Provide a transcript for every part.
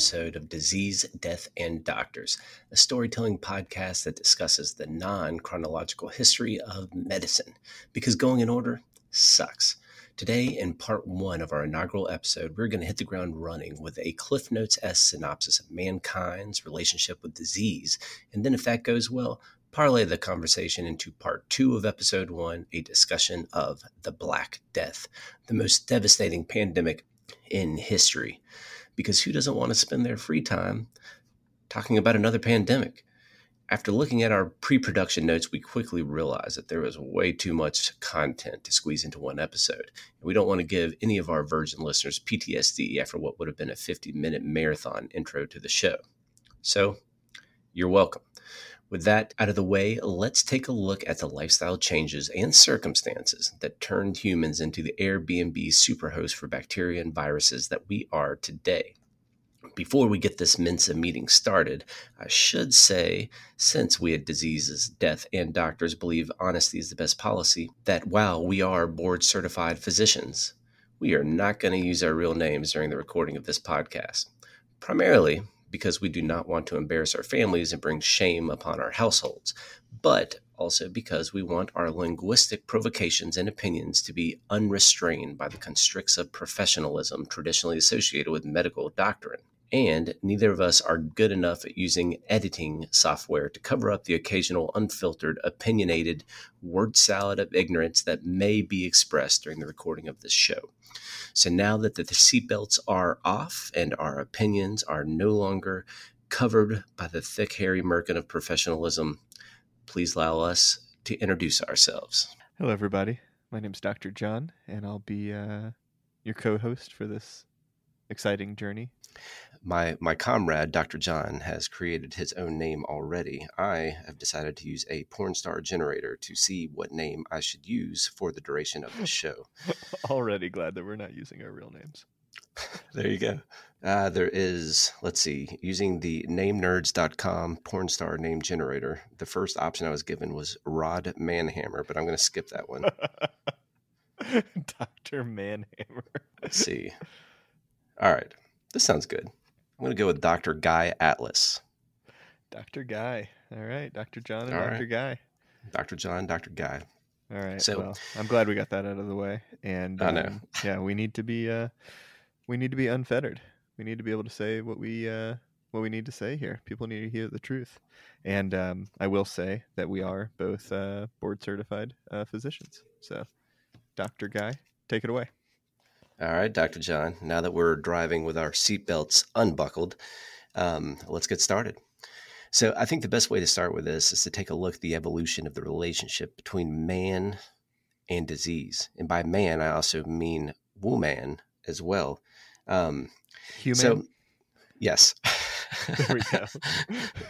episode of Disease, Death, and Doctors, a storytelling podcast that discusses the non chronological history of medicine, because going in order sucks. Today, in part one of our inaugural episode, we're going to hit the ground running with a Cliff Notes S synopsis of mankind's relationship with disease, and then, if that goes well, parlay the conversation into part two of episode one, a discussion of the Black Death, the most devastating pandemic in history because who doesn't want to spend their free time talking about another pandemic? After looking at our pre production notes, we quickly realized that there was way too much content to squeeze into one episode. We don't want to give any of our virgin listeners PTSD after what would have been a 50 minute marathon intro to the show. So, you're welcome. With that out of the way, let's take a look at the lifestyle changes and circumstances that turned humans into the Airbnb superhost for bacteria and viruses that we are today. Before we get this Mensa meeting started, I should say, since we at Diseases, Death, and Doctors believe honesty is the best policy, that while we are board certified physicians, we are not going to use our real names during the recording of this podcast. Primarily because we do not want to embarrass our families and bring shame upon our households, but also because we want our linguistic provocations and opinions to be unrestrained by the constricts of professionalism traditionally associated with medical doctrine. And neither of us are good enough at using editing software to cover up the occasional unfiltered, opinionated word salad of ignorance that may be expressed during the recording of this show. So now that the, seatbelts are off and our opinions are no longer covered by the thick, hairy merkin of professionalism, please allow us to introduce ourselves. Hello, everybody. My name is Dr. John, and I'll be uh, your co host for this exciting journey my my comrade Dr. John has created his own name already. I have decided to use a porn star generator to see what name I should use for the duration of the show. already glad that we're not using our real names. there you go. Uh, there is, let's see, using the namenerds.com porn star name generator. The first option I was given was Rod Manhammer, but I'm going to skip that one. Dr. Manhammer. Let's see. All right. This sounds good. I'm going to go with Dr. Guy Atlas. Dr. Guy. All right. Dr. John and All Dr. Right. Guy. Dr. John, Dr. Guy. All right. So well, I'm glad we got that out of the way. And I know. Um, yeah, we need to be uh, we need to be unfettered. We need to be able to say what we uh, what we need to say here. People need to hear the truth. And um, I will say that we are both uh, board certified uh, physicians. So, Dr. Guy, take it away. All right, Dr. John, now that we're driving with our seatbelts unbuckled, um, let's get started. So, I think the best way to start with this is to take a look at the evolution of the relationship between man and disease. And by man, I also mean woman as well. Um, Human. So, yes. there we go.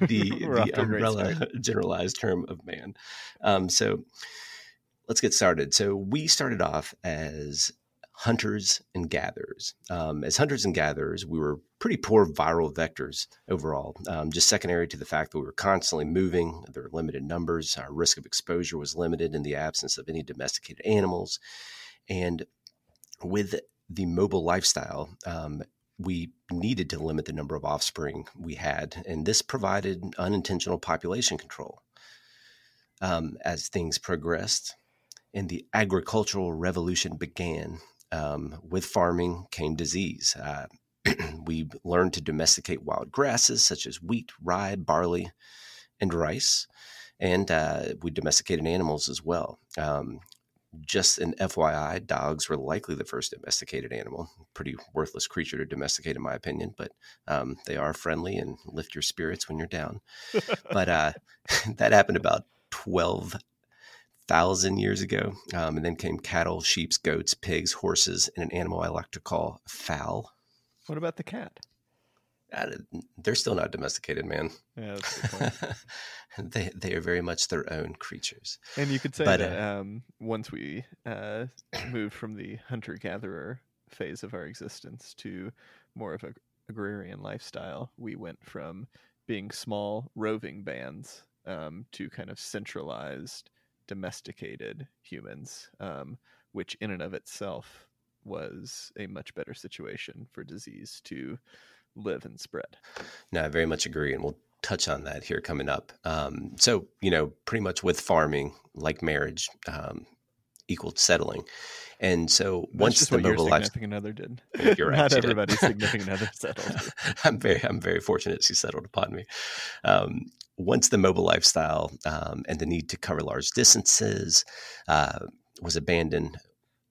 the the umbrella generalized term of man. Um, so, let's get started. So, we started off as hunters and gatherers. Um, as hunters and gatherers, we were pretty poor viral vectors overall, um, just secondary to the fact that we were constantly moving. There were limited numbers. Our risk of exposure was limited in the absence of any domesticated animals. And with the mobile lifestyle, um, we needed to limit the number of offspring we had, and this provided unintentional population control. Um, as things progressed and the agricultural revolution began, um, with farming came disease. Uh, we learned to domesticate wild grasses such as wheat, rye, barley, and rice. And uh, we domesticated animals as well. Um, just an FYI, dogs were likely the first domesticated animal. Pretty worthless creature to domesticate, in my opinion, but um, they are friendly and lift your spirits when you're down. but uh, that happened about 12 thousand years ago. Um, and then came cattle, sheep, goats, pigs, horses, and an animal I like to call fowl. What about the cat? Uh, they're still not domesticated, man. Yeah, they they are very much their own creatures. And you could say but, that uh, um, once we uh, moved from the hunter gatherer phase of our existence to more of a agrarian lifestyle, we went from being small roving bands um, to kind of centralized domesticated humans, um, which in and of itself was a much better situation for disease to live and spread. No, I very much agree, and we'll touch on that here coming up. Um, so, you know, pretty much with farming, like marriage, um, equal settling. And so That's once the what your mobile life, significant other did. You're right, Not everybody's significant other settled. I'm very, I'm very fortunate she settled upon me. Um, once the mobile lifestyle um, and the need to cover large distances uh, was abandoned,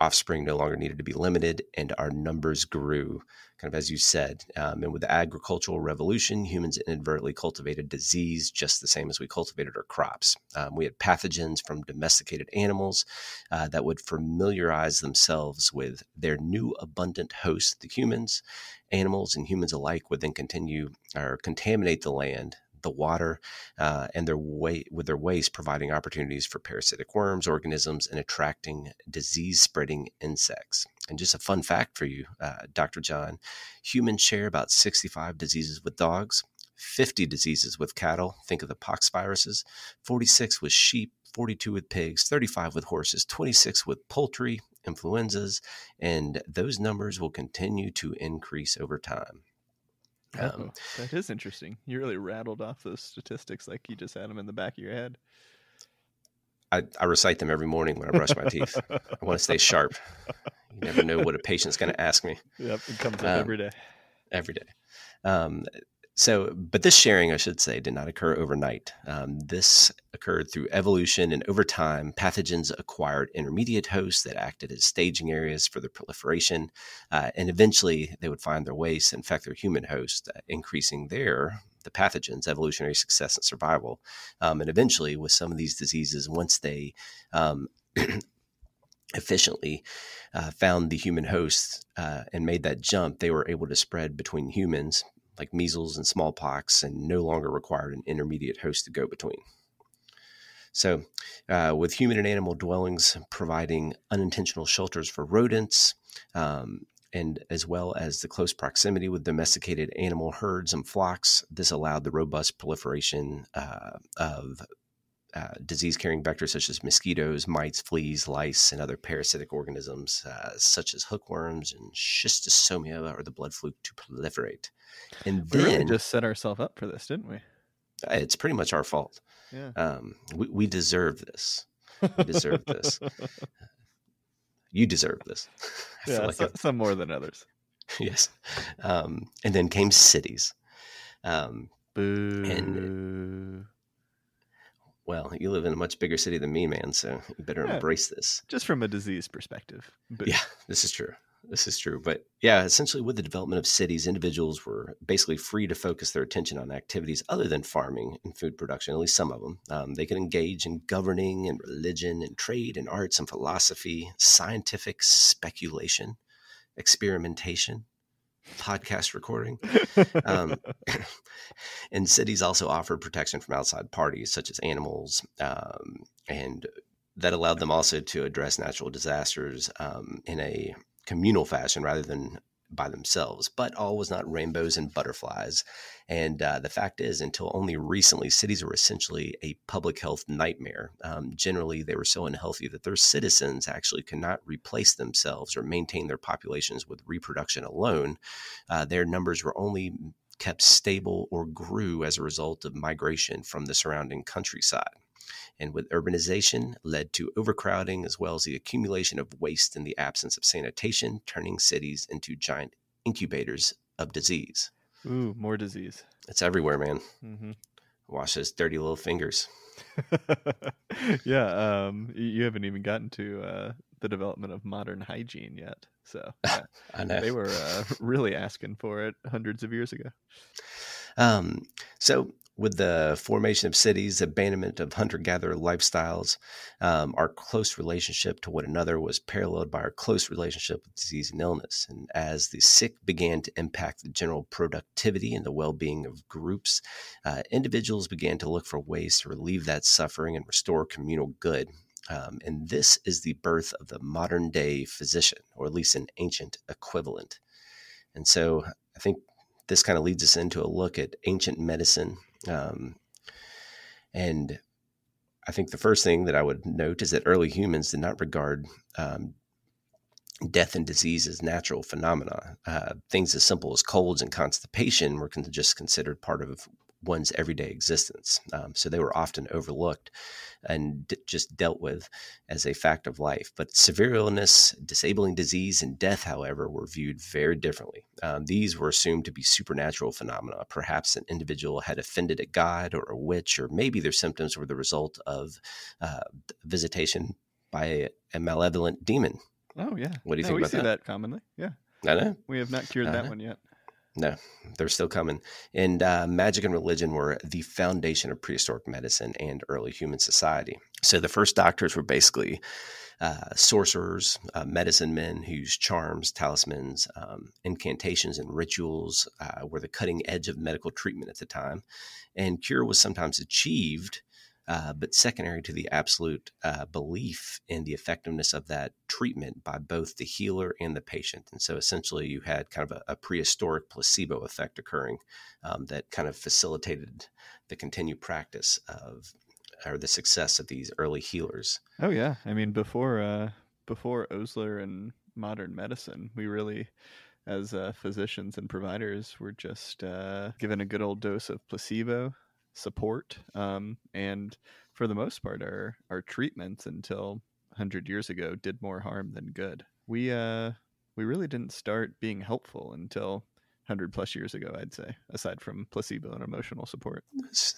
offspring no longer needed to be limited, and our numbers grew, kind of as you said. Um, and with the agricultural revolution, humans inadvertently cultivated disease just the same as we cultivated our crops. Um, we had pathogens from domesticated animals uh, that would familiarize themselves with their new abundant host, the humans. Animals and humans alike would then continue or contaminate the land. The water uh, and their way with their waste, providing opportunities for parasitic worms, organisms, and attracting disease-spreading insects. And just a fun fact for you, uh, Dr. John: humans share about 65 diseases with dogs, 50 diseases with cattle. Think of the pox viruses. 46 with sheep, 42 with pigs, 35 with horses, 26 with poultry, influenzas, and those numbers will continue to increase over time. Um, Oh, that is interesting. You really rattled off those statistics like you just had them in the back of your head. I, I recite them every morning when I brush my teeth. I want to stay sharp. You never know what a patient's going to ask me Yep, it comes up Um, every day. every day. Um, so, but this sharing, I should say, did not occur overnight. Um, this occurred through evolution, and over time, pathogens acquired intermediate hosts that acted as staging areas for their proliferation. Uh, and eventually, they would find their ways infect their human host, uh, increasing their the pathogens, evolutionary success and survival. Um, and eventually, with some of these diseases, once they um, efficiently uh, found the human host uh, and made that jump, they were able to spread between humans, like measles and smallpox, and no longer required an intermediate host to go between. So, uh, with human and animal dwellings providing unintentional shelters for rodents, um, and as well as the close proximity with domesticated animal herds and flocks, this allowed the robust proliferation uh, of uh, disease carrying vectors such as mosquitoes, mites, fleas, lice, and other parasitic organisms uh, such as hookworms and schistosoma or the blood fluke to proliferate. And We really then just set ourselves up for this, didn't we? uh, it's pretty much our fault. Yeah. Um, we, we deserve this. We deserve this. You deserve this. I yeah, like so- I've- some more than others. yes. Um, and then came cities. Um, Boo. Well, you live in a much bigger city than me, man, so you better Yeah. embrace this. Just from a disease perspective. Boo. Yeah, this is true. This is true. But yeah, essentially, with the development of cities, individuals were basically free to focus their attention on activities other than farming and food production, at least some of them. Um, they could engage in governing and religion and trade and arts and philosophy, scientific speculation, experimentation, podcast recording. Um, and cities also offered protection from outside parties such as animals, um, and that allowed them also to address natural disasters um, in a communal fashion rather than by themselves. But all was not rainbows and butterflies. And uh, the fact is, until only recently, cities were essentially a public health nightmare. Um, generally, they were so unhealthy that their citizens actually could not replace themselves or maintain their populations with reproduction alone. Uh, their numbers were only kept stable or grew as a result of migration from the surrounding countryside. And with urbanization led to overcrowding as well as the accumulation of waste in the absence of sanitation, turning cities into giant incubators of disease. Ooh, more disease. It's everywhere, man. Mm-hmm. Wash those dirty little fingers. yeah, um, you haven't even gotten to uh, the development of modern hygiene yet. So know. they were uh, really asking for it hundreds of years ago. Um, so, with the formation of cities, abandonment of hunter gatherer lifestyles, um, our close relationship to one another was paralleled by our close relationship with disease and illness. And as the sick began to impact the general productivity and the well being of groups, uh, individuals began to look for ways to relieve that suffering and restore communal good. Um, and this is the birth of the modern day physician, or at least an ancient equivalent. And so I think this kind of leads us into a look at ancient medicine. Um, and I think the first thing that I would note is that early humans did not regard um, death and disease as natural phenomena. Uh, things as simple as colds and constipation were con- just considered part of one's everyday existence. Um, so they were often overlooked and d- just dealt with as a fact of life. But severe illness, disabling disease, and death, however, were viewed very differently. Um, these were assumed to be supernatural phenomena. Perhaps an individual had offended a god or a witch, or maybe their symptoms were the result of uh, visitation by a, malevolent demon. Oh yeah. What do you No, think we about see that? that commonly. Yeah, I know. we have not cured that one yet. No, they're still coming. And uh, magic and religion were the foundation of prehistoric medicine and early human society. So the first doctors were basically uh, sorcerers, uh, medicine men whose charms, talismans, um, incantations, and rituals uh, were the cutting edge of medical treatment at the time. And cure was sometimes achieved. Uh, but secondary to the absolute uh, belief in the effectiveness of that treatment by both the healer and the patient. And so essentially, you had kind of a, a prehistoric placebo effect occurring um, that kind of facilitated the continued practice of or the success of these early healers. Oh yeah, I mean before uh, before Osler and modern medicine, we really, as uh, physicians and providers, were just uh, given a good old dose of placebo support, um, and for the most part, our our treatments until hundred years ago did more harm than good. We uh we really didn't start being helpful until hundred plus years ago, I'd say, aside from placebo and emotional support.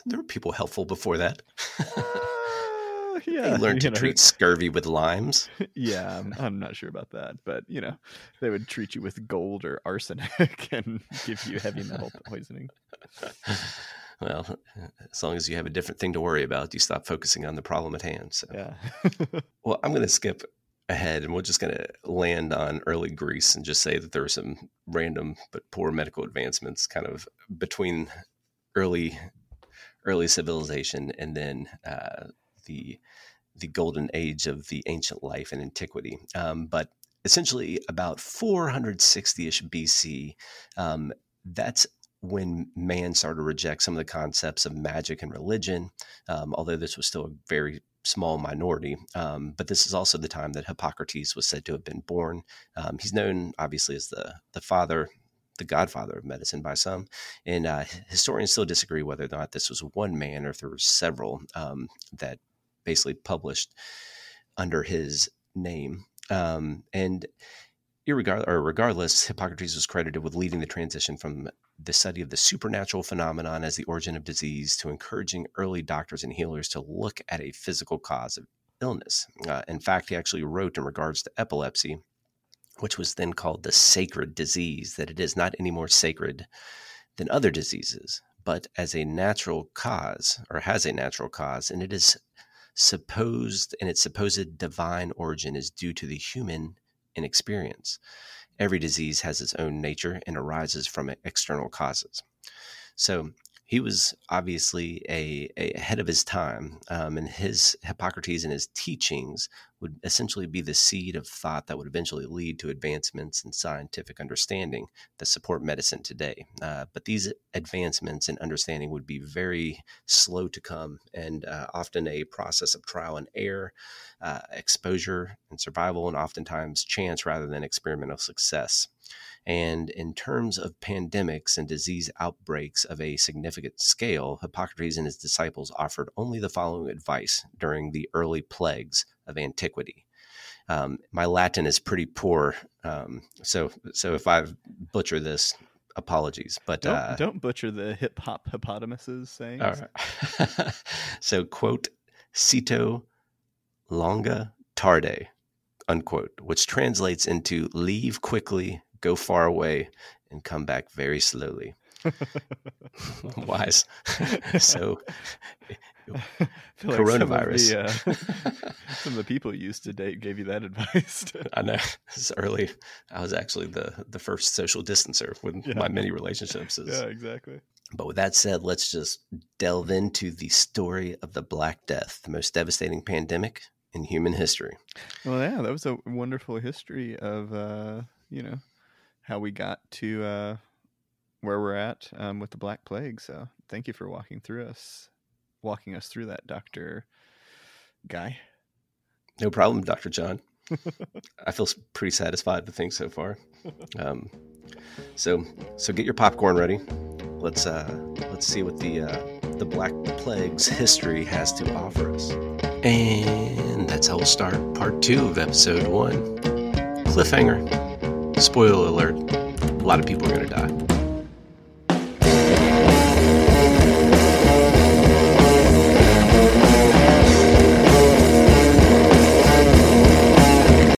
There were people helpful before that. yeah, they learned to know, treat scurvy with limes. yeah, I'm, I'm not sure about that, but you know, they would treat you with gold or arsenic and give you heavy metal poisoning. Well, as long as you have a different thing to worry about, you stop focusing on the problem at hand. So. Yeah. Well, I'm going to skip ahead and we're just going to land on early Greece and just say that there were some random but poor medical advancements kind of between early early civilization and then uh, the the golden age of the ancient life and antiquity. Um, but essentially, about 460ish BC, um, that's when man started to reject some of the concepts of magic and religion, um, although this was still a very small minority. Um, but this is also the time that Hippocrates was said to have been born. Um, he's known, obviously, as the the father, the godfather of medicine by some, and uh, historians still disagree whether or not this was one man or if there were several um, that basically published under his name. Um, and irregard- or regardless, Hippocrates was credited with leading the transition from the study of the supernatural phenomenon as the origin of disease to encouraging early doctors and healers to look at a physical cause of illness. Uh, in fact, he actually wrote in regards to epilepsy, which was then called the sacred disease, that it is not any more sacred than other diseases, but as a natural cause or has a natural cause, and it is supposed and its supposed divine origin is due to the human inexperience. Every disease has its own nature and arises from external causes. So he was obviously a, a ahead of his time, um, and his Hippocrates and his teachings would essentially be the seed of thought that would eventually lead to advancements in scientific understanding that support medicine today. Uh, but these advancements in understanding would be very slow to come, and uh, often a process of trial and error, uh, exposure and survival, and oftentimes chance rather than experimental success. And in terms of pandemics and disease outbreaks of a significant scale, Hippocrates and his disciples offered only the following advice during the early plagues of antiquity. Um, my Latin is pretty poor, um, so so if I butcher this, apologies. But Don't, uh, don't butcher the hip hop hippopotamuses saying. all right. so quote cito longa tarde unquote which translates into leave quickly go far away and come back very slowly wise so feel like some of coronavirus. the, uh, some of the people you used to date gave you that advice. i know is early i was actually the the first social distancer with Yeah. my many relationships is- yeah, exactly. But with that said, let's just delve into the story of the Black Death, the most devastating pandemic in human history. Well, yeah, that was a wonderful history of uh, you know how we got to uh, where we're at um, with the Black Plague. So, thank you for walking through us, walking us through that, Doctor Guy. No problem, Dr. John. I feel pretty satisfied with things so far. Um, so so get your popcorn ready. Let's uh, let's see what the uh, the Black Plague's history has to offer us. And that's how we'll start part two of episode one. Cliffhanger. Spoiler alert: a lot of people are going to die.